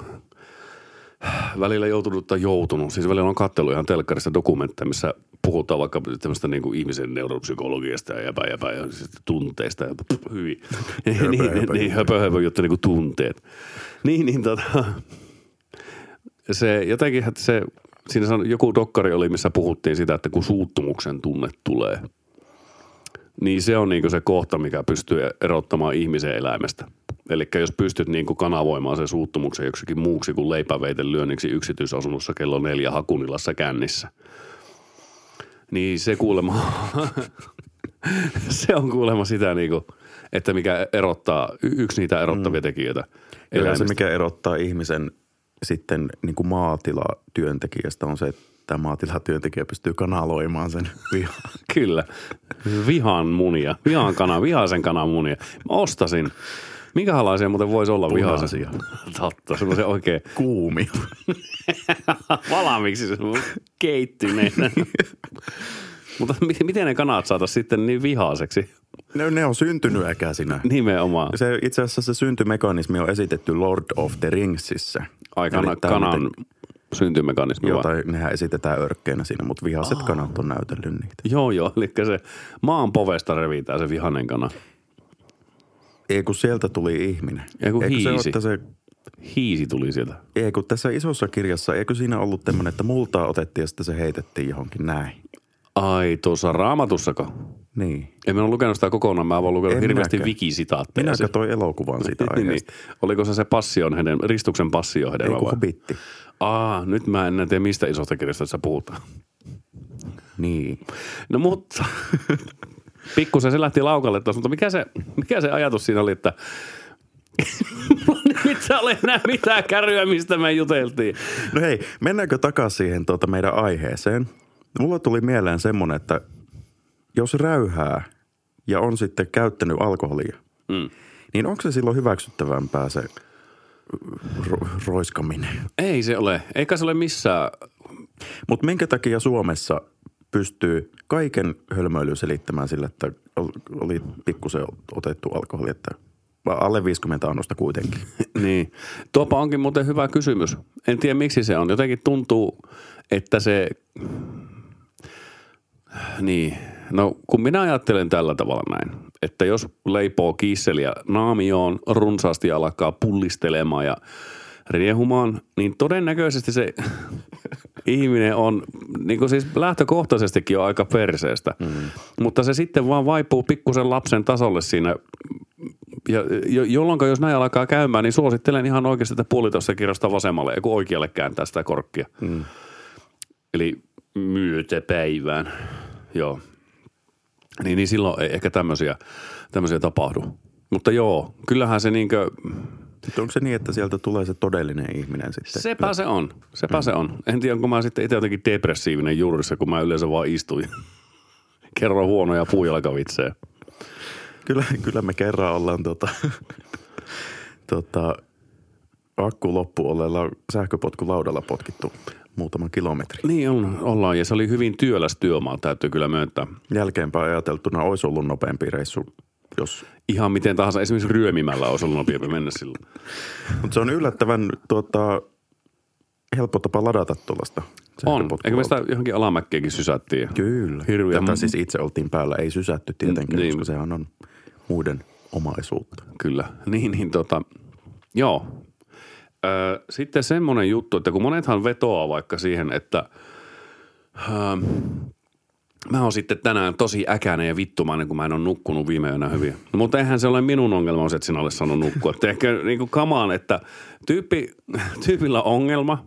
A: välillä joutunut tai joutunut. Siis välillä on katsellut ihan telkkarista dokumentteja, missä puhutaan vaikka tämmöistä niin kuin ihmisen neuropsykologiasta ja jäpä, jäpä, ja siis tunteista ja pff, hyvin. [LAUGHS] höpö, niin, höpö, niin, höpö, höpö juttu, niin kuin tunteet. Niin, niin tota, se jotenkin, että se, siinä joku dokkari oli, missä puhuttiin sitä, että kun suuttumuksen tunne tulee, niin se on niin se kohta, mikä pystyy erottamaan ihmisen eläimestä – Eli jos pystyt niin kuin kanavoimaan sen suuttumuksen joksikin muuksi kuin leipäveiten lyönniksi yksityisasunnossa kello neljä Hakunilassa kännissä, niin se kuulema, [LAUGHS] se on kuulema sitä niin kuin, että mikä erottaa, yksi niitä erottavia mm. tekijöitä.
B: Ja se, mikä erottaa ihmisen sitten niin kuin maatilatyöntekijästä on se, että tämä maatilatyöntekijä pystyy kanaloimaan sen [LAUGHS] vihan.
A: Kyllä. Vihan munia. Vihan kana, vihaisen kanan munia. Mä ostasin Minkälaisia muuten voisi olla vihaisia? Totta, semmoisia oikein...
B: Kuumia. [LAUGHS]
A: Valmiiksi se keittyneenä. Mutta miten ne kanat saataisiin sitten niin vihaiseksi?
B: Ne, ne on syntynyt äkäisinä.
A: Nimenomaan.
B: Se, itse asiassa se syntymekanismi on esitetty Lord of the Ringsissä.
A: Aikana kanan miten, syntymekanismi
B: Joo, tai nehän esitetään örkkeinä siinä, mutta vihaset oh. kanat on näytellyt niitä.
A: Joo, joo. Eli se maan povesta revitään se vihanen kana.
B: Ei kun sieltä tuli ihminen.
A: Ei kun
B: hiisi.
A: Se, että se, hiisi tuli sieltä.
B: Ei kun tässä isossa kirjassa, eikö siinä ollut tämmöinen, että multaa otettiin ja sitten se heitettiin johonkin näin.
A: Ai, tuossa raamatussako?
B: Niin.
A: En mä ole lukenut sitä kokonaan, mä oon lukenut en hirveästi minäkään. wikisitaatteja.
B: Minä katsoin elokuvan sitä [LAUGHS] niin, niin. aiheesta.
A: niin. Oliko se se passion hedelmä, ristuksen passion hedelmä
B: Ei, vai? bitti.
A: Aa, nyt mä en tiedä mistä isosta kirjasta sä puhutaan.
B: Niin.
A: No mutta, [LAUGHS] pikkusen se lähti laukalle tuossa, mutta mikä se, mikä se ajatus siinä oli, että [LAUGHS] nyt sä ole enää mitään kärryä, mistä me juteltiin.
B: No hei, mennäänkö takaisin siihen tuota meidän aiheeseen? Mulla tuli mieleen semmoinen, että jos räyhää ja on sitten käyttänyt alkoholia, mm. niin onko se silloin hyväksyttävämpää se ro- roiskaminen?
A: Ei se ole. Eikä se ole missään.
B: Mutta minkä takia Suomessa pystyy kaiken hölmöilyn selittämään sillä, että oli pikkusen otettu alkoholi, että alle 50 annosta kuitenkin. [LAUGHS]
A: niin. Tuopa onkin muuten hyvä kysymys. En tiedä miksi se on. Jotenkin tuntuu, että se... Niin. No kun minä ajattelen tällä tavalla näin, että jos leipoo kiisseliä naamioon, runsaasti alkaa pullistelemaan ja riehumaan, niin todennäköisesti se [LAUGHS] ihminen on niin kuin siis lähtökohtaisestikin jo aika perseestä. Mm. Mutta se sitten vaan vaipuu pikkusen lapsen tasolle siinä ja jo, jolloin jos näin alkaa käymään, niin suosittelen ihan oikeasti, että puolitoista kirjasta vasemmalle, ja oikealle kääntää sitä korkkia. Mm. Eli myötäpäivään. Joo. Niin, niin silloin ei ehkä tämmöisiä, tämmöisiä tapahdu. Mutta joo, kyllähän se niinkö
B: sitten onko se niin, että sieltä tulee se todellinen ihminen sitten?
A: Sepä se on. Sepä mm. se on. En tiedä, onko mä sitten itse jotenkin depressiivinen juurissa, kun mä yleensä vaan istuin. [LAUGHS] Kerron huonoja puujalkavitsejä.
B: Kyllä, kyllä me kerran ollaan tota, [LAUGHS] tota, akku loppu olleella sähköpotkulaudalla potkittu muutama kilometri.
A: Niin on, ollaan ja se oli hyvin työläs työmaa, täytyy kyllä myöntää.
B: Jälkeenpäin ajateltuna olisi ollut nopeampi reissu jos...
A: Ihan miten tahansa, esimerkiksi ryömimällä olisi ollut nopeampi mennä silloin. [LAUGHS]
B: Mutta se on yllättävän tuota, helppo tapa ladata tuollaista.
A: On. Eikö me sitä johonkin alamäkkiäkin sysättiin?
B: Kyllä.
A: Hirviä.
B: Tätä siis itse oltiin päällä. Ei sysätty tietenkään,
A: Niin.
B: koska sehän on muiden omaisuutta.
A: Kyllä. Niin, niin tota, joo. Sitten semmoinen juttu, että kun monethan vetoaa vaikka siihen, että ö, mä oon sitten tänään tosi äkäinen ja vittumainen, kun mä en ole nukkunut viime yönä hyvin. No, mutta eihän se ole minun ongelma, että sinä olet saanut nukkua. Ehkä niin kuin kamaan, että tyyppi, tyypillä on ongelma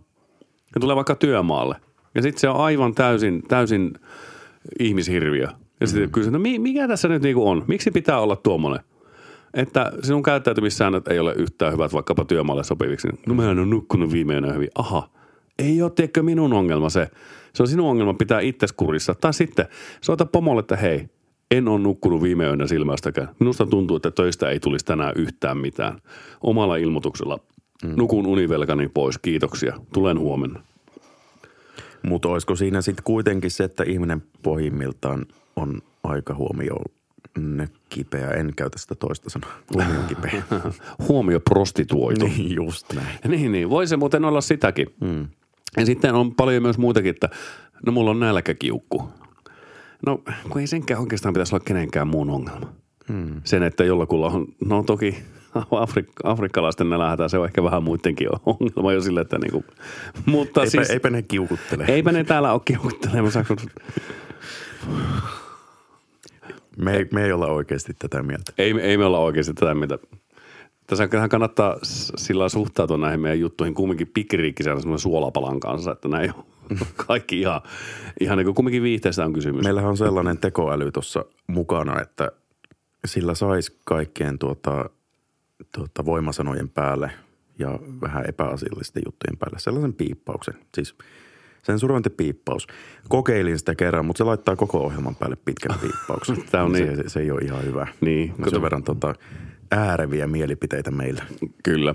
A: ja tulee vaikka työmaalle. Ja sitten se on aivan täysin, täysin ihmishirviö. Ja sitten mm. kysyy, no mi- mikä tässä nyt niinku on? Miksi pitää olla tuommoinen? Että sinun käyttäytymissäännöt ei ole yhtään hyvät vaikkapa työmaalle sopiviksi. No mä en ole nukkunut viime yönä hyvin. Aha, ei ole tiedätkö minun ongelma se. Se on sinun ongelma pitää itses kurissa. Tai sitten soita pomolle, että hei, en ole nukkunut viime yönä silmästäkään. Minusta tuntuu, että töistä ei tulisi tänään yhtään mitään. Omalla ilmoituksella mm. nukun univelkani pois, kiitoksia. Tulen huomenna.
B: Mutta olisiko siinä sitten kuitenkin se, että ihminen pohjimmiltaan on aika huomioon kipeä. En käytä sitä toista sanaa. Huomioon kipeä. [LAUGHS]
A: Huomio prostituoitu.
B: niin, just näin.
A: Niin, niin. Voi se muuten olla sitäkin.
B: Mm.
A: Ja sitten on paljon myös muitakin, että no mulla on nälkäkiukku. No kun ei senkään oikeastaan pitäisi olla kenenkään muun ongelma.
B: Mm.
A: Sen, että jollakulla on, no toki Afrik- afrikkalaisten nälähätä, se on ehkä vähän muidenkin ongelma jo sille, että niinku, mutta
B: Eipä,
A: siis,
B: eipä ne kiukuttele.
A: eipä ne täällä ole kiukuttelemassa, kun [LAUGHS]
B: Me, ei, me ei olla oikeasti tätä mieltä.
A: ei, ei me olla oikeasti tätä mitä. Tässä kannattaa sillä suhtautua näihin meidän juttuihin kumminkin pikkiriikkisellä semmoinen suolapalan kanssa, että näin on [LAUGHS] kaikki ihan, ihan niin kuin kumminkin viihteestä on kysymys.
B: Meillähän on sellainen tekoäly tuossa mukana, että sillä saisi kaikkien tuota, tuota voimasanojen päälle ja vähän epäasiallisten juttujen päälle sellaisen piippauksen. Siis sensurointipiippaus. Kokeilin sitä kerran, mutta se laittaa koko ohjelman päälle pitkän piippauksen. [LAUGHS]
A: Tää on niin.
B: se, se ei ole ihan hyvä.
A: Niin,
B: No sen verran tota, ääreviä mielipiteitä meillä.
A: Kyllä.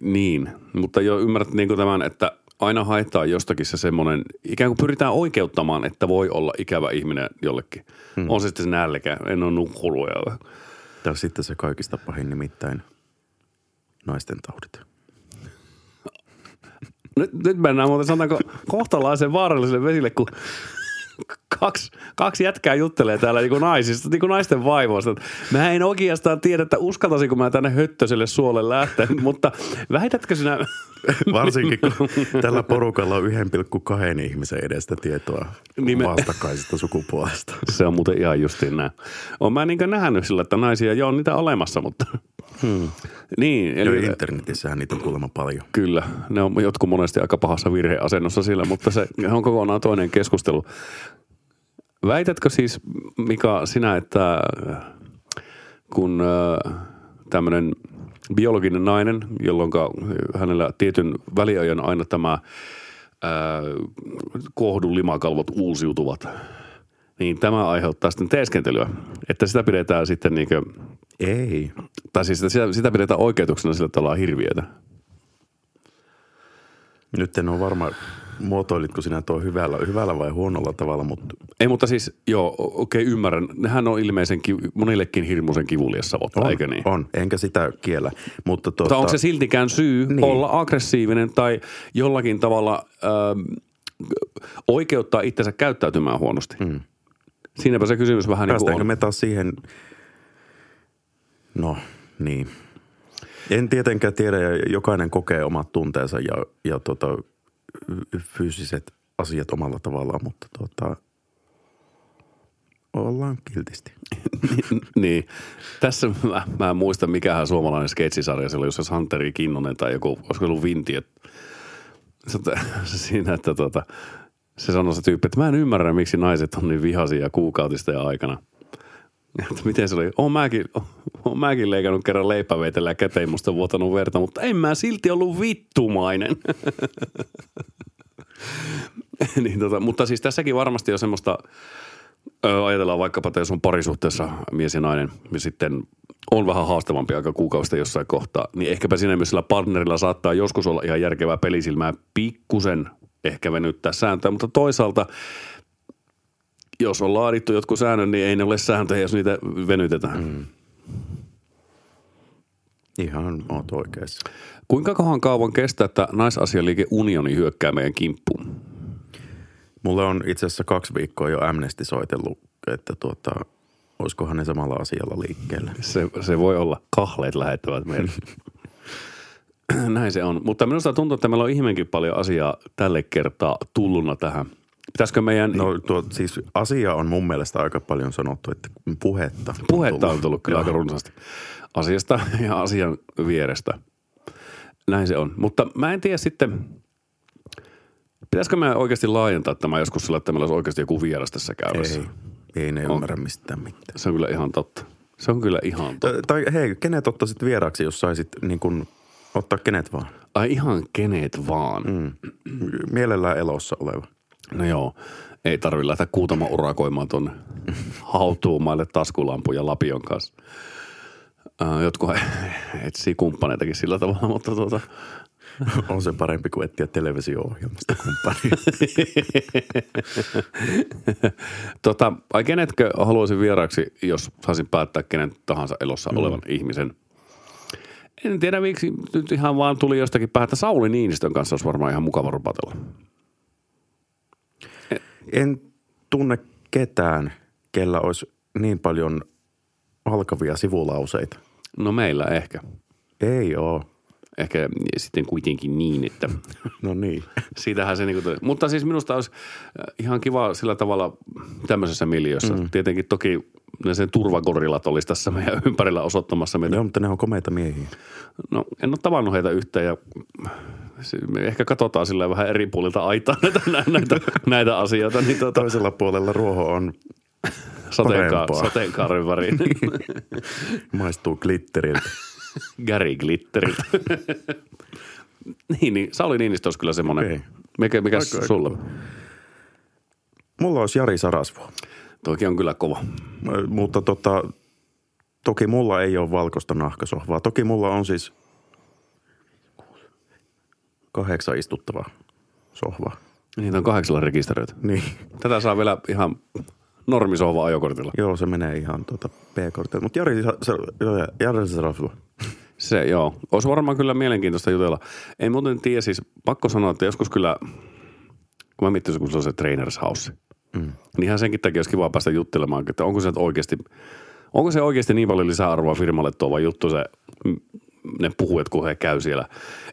A: Niin, mutta jo ymmärrät niin kuin tämän, että aina haetaan jostakin se semmoinen, ikään kuin pyritään oikeuttamaan, että voi olla ikävä ihminen jollekin. Hmm. On se sitten se nälkä, en ole nukkunut. Ja...
B: Tai sitten se kaikista pahin nimittäin naisten taudit.
A: Nyt, nyt mennään muuten sanotaanko kohtalaisen vaaralliselle vesille, kun kaksi, kaksi jätkää juttelee täällä niin kuin naisista, niin kuin naisten vaivoista. Mä en oikeastaan tiedä, että uskaltaisinko mä tänne höttöiselle suolle lähteä, mutta väitätkö sinä...
B: Varsinkin kun tällä porukalla on 1,2 ihmisen edestä tietoa
A: me-
B: vastakkaisesta sukupuolesta.
A: Se on muuten ihan justiin näin. Olen mä niin nähnyt sillä, että naisia jo on niitä olemassa, mutta... Hmm. Niin,
B: Eli
A: eli
B: internetissähän niitä on kuulemma paljon.
A: kyllä. Ne on jotkut monesti aika pahassa virheasennossa sillä, mutta se on kokonaan toinen keskustelu. Väitätkö siis, Mika, sinä, että kun tämmöinen biologinen nainen, jolloin hänellä tietyn väliajan aina tämä ää, kohdun limakalvot uusiutuvat, niin tämä aiheuttaa sitten teeskentelyä, että sitä pidetään sitten niin kuin,
B: Ei.
A: tai siis sitä, sitä pidetään oikeutuksena sillä, että ollaan hirviöitä.
B: Nyt en ole varma, muotoilitko sinä tuo hyvällä, hyvällä vai huonolla tavalla, mutta
A: Ei, mutta siis, joo, okei, ymmärrän. Nehän on ilmeisen, monillekin hirmuisen kivulias savottaa,
B: on,
A: eikö niin?
B: on. Enkä sitä kiellä. Mutta, tuota,
A: Mutta onko se siltikään syy niin.
B: Niin.
A: olla aggressiivinen tai jollakin tavalla ähm, oikeuttaa itsensä käyttäytymään huonosti? Mm. Siinäpä se kysymys vähän niin kuin on.
B: me taas siihen, no niin. En tietenkään tiedä ja jokainen kokee omat tunteensa ja, ja tota, fyysiset asiat omalla tavallaan, mutta tota, ollaan kiltisti. [LAUGHS]
A: niin. Tässä mä, mä en muista, mikähän suomalainen sketsisarja se oli, jossa Santeri Kinnonen tai joku, olisiko ollut Vinti, että siinä, että tota, se sanoi se tyyppi, että mä en ymmärrä, miksi naiset on niin vihaisia kuukautista ja aikana. Että miten se oli? Oon mäkin, oon mäkin leikannut kerran leipäveitellä ja käteen musta vuotanut verta, mutta en mä silti ollut vittumainen. [LAUGHS] niin tota, mutta siis tässäkin varmasti on semmoista, ö, ajatellaan vaikkapa, että jos on parisuhteessa mies ja nainen, ja sitten on vähän haastavampi aika kuukausista jossain kohtaa, niin ehkäpä siinä myös sillä partnerilla saattaa joskus olla ihan järkevää pelisilmää pikkusen ehkä venyttää sääntöä, mutta toisaalta jos on laadittu jotkut säännöt, niin ei ne ole sääntöjä, jos niitä venytetään. Mm.
B: Ihan oot oikeassa.
A: Kuinka kohan kauan kestää, että naisasialiike Unioni hyökkää meidän kimppuun?
B: Mulle on itse asiassa kaksi viikkoa jo Amnesty soitellut, että tuota, olisikohan ne samalla asialla liikkeellä.
A: Se, se voi olla. Kahleet lähettävät meille. [LAUGHS] [CLEARS THROAT] Näin se on. Mutta minusta tuntuu, että meillä on ihmeenkin paljon asiaa tälle kertaa tulluna tähän. Pitäisikö meidän...
B: No tuo, siis asia on mun mielestä aika paljon sanottu, että puhetta.
A: Puhetta on tullut kyllä aika runsaasti asiasta ja asian vierestä. Näin se on. Mutta mä en tiedä sitten, pitäisikö me oikeasti laajentaa tämä joskus sillä, että meillä olisi oikeasti joku vieras tässä käymässä?
B: Ei, ei ne
A: On.
B: ymmärrä mistään mitään.
A: Se on kyllä ihan totta. Se on kyllä ihan totta.
B: Tai, hei, kenet ottaisit vieraksi, jos saisit niin kuin, ottaa kenet vaan?
A: Ai ihan kenet vaan.
B: Mm. Mielellään elossa oleva.
A: No joo, ei tarvi lähteä kuutama urakoimaan tuonne hautuumaille taskulampuja Lapion kanssa. Äh, Jotkut [LAUGHS] etsii kumppaneitakin sillä tavalla, mutta tuota, [LAUGHS]
B: On se parempi kuin etsiä televisio-ohjelmasta kumppania. [LAUGHS]
A: tota, ai kenetkö haluaisin vieraaksi, jos saisin päättää kenen tahansa elossa mm. olevan ihmisen? En tiedä miksi, nyt ihan vaan tuli jostakin päätä. Sauli Niinistön kanssa olisi varmaan ihan mukava rupatella.
B: en tunne ketään, kellä olisi niin paljon alkavia sivulauseita.
A: No meillä ehkä.
B: Ei oo.
A: Ehkä sitten kuitenkin niin, että [LAUGHS]
B: No niin. [LAUGHS]
A: Siitähän se niinku tuli. Mutta siis minusta olisi äh, ihan kiva sillä tavalla tämmöisessä miljöössä. Mm. Tietenkin toki ne sen turvagorillat olisi tässä meidän [LAUGHS] ympärillä osoittamassa meitä.
B: Joo, mutta ne on komeita miehiä.
A: No en ole tavannut heitä yhteen ja me ehkä katsotaan sillä vähän eri puolilta aitaa näitä, näitä, näitä asioita. Niin tuota,
B: Toisella puolella ruoho on,
A: sateenka-
B: parempaa.
A: sateenkaaren väriin.
B: maistuu glitteriltä. [LAUGHS]
A: Gary Glitteriltä. [LAUGHS] niin, niin Sauli Niinistö olisi kyllä semmoinen.
B: Okei.
A: Mikä, mikä
B: Aika-
A: sulla?
B: Mulla olisi Jari Sarasvuo.
A: Toki on kyllä kova.
B: Mutta tota, toki mulla ei ole valkoista nahkasohvaa. Toki mulla on siis kahdeksan istuttavaa sohvaa.
A: Niitä on kahdeksalla rekisteröity.
B: Niin,
A: Tätä saa vielä ihan normisohva ajokortilla.
B: joo, se menee ihan tuota P-kortilla. Mutta Jari, Jari Sarasvuo.
A: Se joo. Olisi varmaan kyllä mielenkiintoista jutella. En muuten tiedä, siis pakko sanoa, että joskus kyllä, kun mä miettisin, kun se on se trainers house, mm. niin ihan senkin takia olisi kiva päästä juttelemaan, että onko se oikeasti, onko se oikeasti niin paljon lisäarvoa firmalle tuova juttu se, ne puhujat, kun he käy siellä,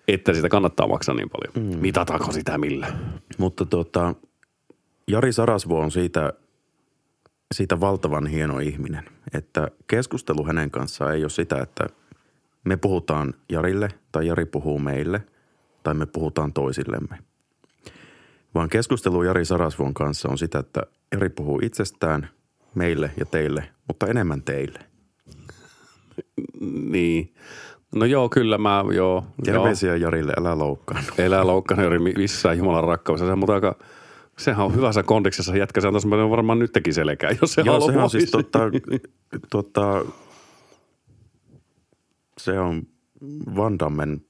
A: että sitä kannattaa maksaa niin paljon. Mm. Mitataanko sitä millä?
B: Mutta tota, Jari Sarasvuo on siitä, siitä valtavan hieno ihminen, että keskustelu hänen kanssaan ei ole sitä, että me puhutaan Jarille tai Jari puhuu meille tai me puhutaan toisillemme. Vaan keskustelu Jari Sarasvuon kanssa on sitä, että Jari puhuu itsestään, meille ja teille, mutta enemmän teille.
A: Niin. No joo, kyllä mä, joo. joo.
B: Terveisiä Jarille, älä loukkaan.
A: Elää loukkaneuri missään Jumalan rakkaudessa. Mutta aika, sehän on hyvässä kondiksessa jätkä. Se on varmaan nyt teki selkää, jos se
B: Joo,
A: haluaa.
B: se on siis tota, tota, se on Van Dammen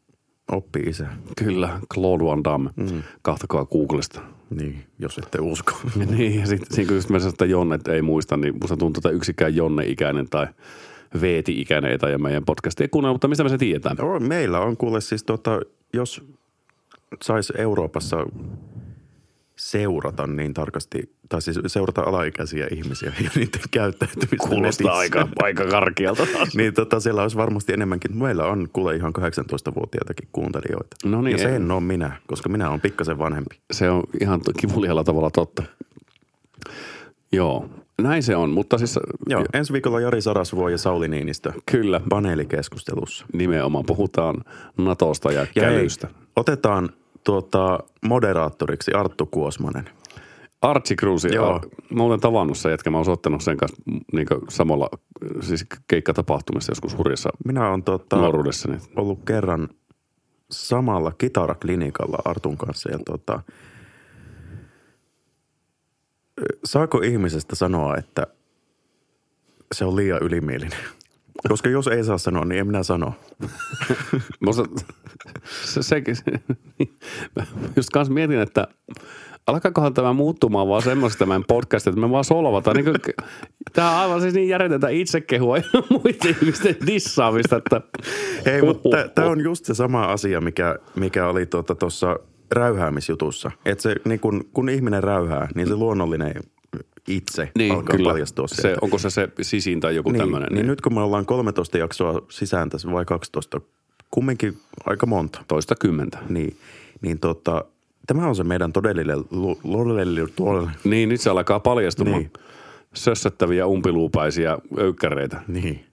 B: oppi-isä.
A: Kyllä, Claude Van Damme. Mm. Kahtakaa Googlesta.
B: Niin, jos ette usko. [LAUGHS]
A: niin, ja sitten siinä kun just mä sanoin, että Jonne että ei muista, niin musta tuntuu, että yksikään Jonne-ikäinen tai Veeti-ikäinen ei tai meidän podcastia kuunnella, mutta mistä me se tiedetään?
B: Joo, meillä on kuule siis tota, jos sais Euroopassa seurata niin tarkasti, tai siis seurata alaikäisiä ihmisiä [LAUGHS] ja niiden käyttäytymistä
A: Kuulostaa
B: netissä.
A: aika, aika karkealta taas. [LAUGHS]
B: Niin tota, siellä olisi varmasti enemmänkin. Meillä on kuule ihan 18-vuotiaitakin kuuntelijoita.
A: No niin,
B: ja se
A: ei-
B: en ole minä, koska minä olen pikkasen vanhempi.
A: Se on ihan kivulialla tavalla totta. Joo, näin se on, mutta siis
B: Joo, ensi viikolla Jari Sarasvuo ja Sauli Niinistö
A: kyllä
B: paneelikeskustelussa.
A: nimenomaan puhutaan Natosta ja,
B: Ja
A: kälystä.
B: hei, otetaan tuota, moderaattoriksi Arttu Kuosmanen.
A: Archie Cruz,
B: Joo.
A: mä olen tavannut sen jätkä, mä olen soittanut sen kanssa niin samalla siis keikkatapahtumissa joskus hurjassa
B: Minä olen tuota,
A: nuoruudessani.
B: ollut kerran samalla kitaraklinikalla Artun kanssa. Ja tuota, saako ihmisestä sanoa, että se on liian ylimielinen? Koska jos ei saa sanoa, niin en minä sano. [LAUGHS]
A: Musta, se, sekin, mä [LAUGHS] just kanssa mietin, että alkaakohan tämä muuttumaan vaan semmoista tämän podcast, että me vaan solvataan. Niin tämä on aivan siis niin järjetetä itsekehua ja [LAUGHS] muiden ihmisten dissaamista, että
B: Ei, mutta tämä on just se sama asia, mikä, mikä oli tuossa tuota, räyhäämisjutussa. Että se, niin kun, kun ihminen räyhää, niin se luonnollinen itse
A: niin,
B: alkaa
A: kyllä.
B: paljastua
A: se. Onko se se sisin tai joku
B: niin,
A: tämmöinen?
B: niin, nyt kun me ollaan 13 jaksoa sisään tässä vai 12, kumminkin aika monta.
A: Toista kymmentä.
B: Niin, niin tota, tämä on se meidän todellinen tuolle.
A: Niin, nyt se alkaa paljastumaan.
B: Niin.
A: Sössättäviä umpiluupäisiä öykkäreitä.
B: Niin.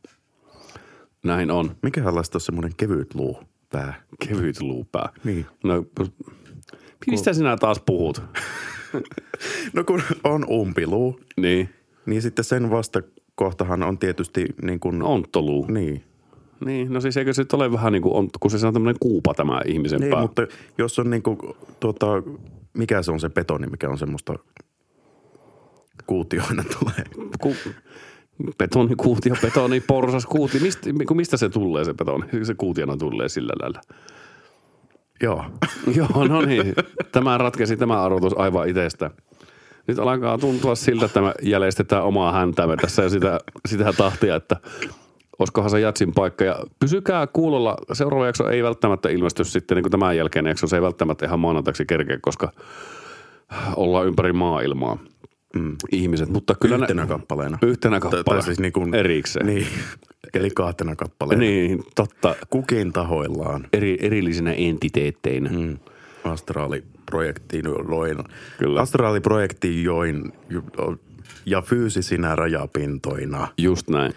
A: Näin on.
B: Olisi tuossa semmoinen kevyt luu pää?
A: Kevyt luupää.
B: Niin.
A: No, mistä sinä taas puhut? [LAUGHS]
B: No kun on umpiluu,
A: niin.
B: niin sitten sen vastakohtahan on tietysti niin kuin...
A: Onttoluu.
B: Niin.
A: Niin, no siis eikö se nyt ole vähän niin kuin, on, kun se on tämmöinen kuupa tämä ihmisen
B: Niin,
A: pää.
B: mutta jos on niin kuin, tuota, mikä se on se betoni, mikä on semmoista kuutioina tulee.
A: Ku, betoni, kuutio, betoni, porsas, kuutio. Mistä, mistä se tulee se betoni? Se kuutiona tulee sillä lailla.
B: Joo. [LAUGHS]
A: Joo, no niin. Tämä ratkesi tämä arvotus aivan itsestä. Nyt alkaa tuntua siltä, että me jäljestetään omaa häntäämme tässä ja sitä, sitä tahtia, että olisikohan se jatsin paikka. Ja pysykää kuulolla. Seuraava jakso ei välttämättä ilmesty sitten, niin kuin tämän jälkeen jakso. Se ei välttämättä ihan maanantaiksi kerkeä, koska ollaan ympäri maailmaa mm. ihmiset. Mutta kyllä
B: Yhtenä
A: ne,
B: kappaleena.
A: Yhtenä kappaleena.
B: Tai siis niin kuin,
A: Erikseen.
B: Niin. Eli kahtena kappaleena.
A: Niin, totta.
B: Kukin tahoillaan.
A: Eri, erillisinä entiteetteinä. Mm.
B: Astraaliprojektiin loin.
A: Kyllä.
B: Astraaliprojekti join ja fyysisinä rajapintoina.
A: Just näin.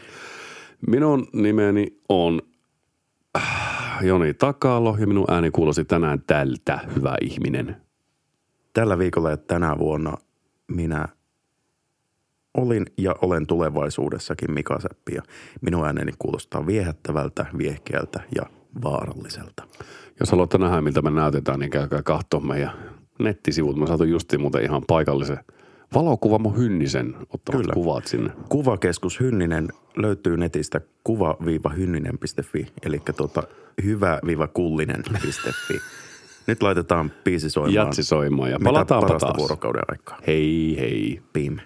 A: Minun nimeni on äh, Joni Takalo ja minun ääni kuulosi tänään tältä, hyvä ihminen.
B: Tällä viikolla ja tänä vuonna minä olin ja olen tulevaisuudessakin Mika Säppi ja minun ääneni kuulostaa viehättävältä, viehkeältä ja vaaralliselta.
A: Jos haluatte nähdä, miltä me näytetään, niin käykää katsoa meidän nettisivut. Mä saatu justiin muuten ihan paikallisen valokuvamo Hynnisen
B: Kyllä.
A: kuvat sinne.
B: Kuvakeskus Hynninen löytyy netistä kuva-hynninen.fi, eli tuota hyvä-kullinen.fi. Nyt laitetaan biisi soimaan.
A: Jatsi soimaan ja
B: parasta
A: taas.
B: vuorokauden aikaa.
A: Hei hei.
B: Pim.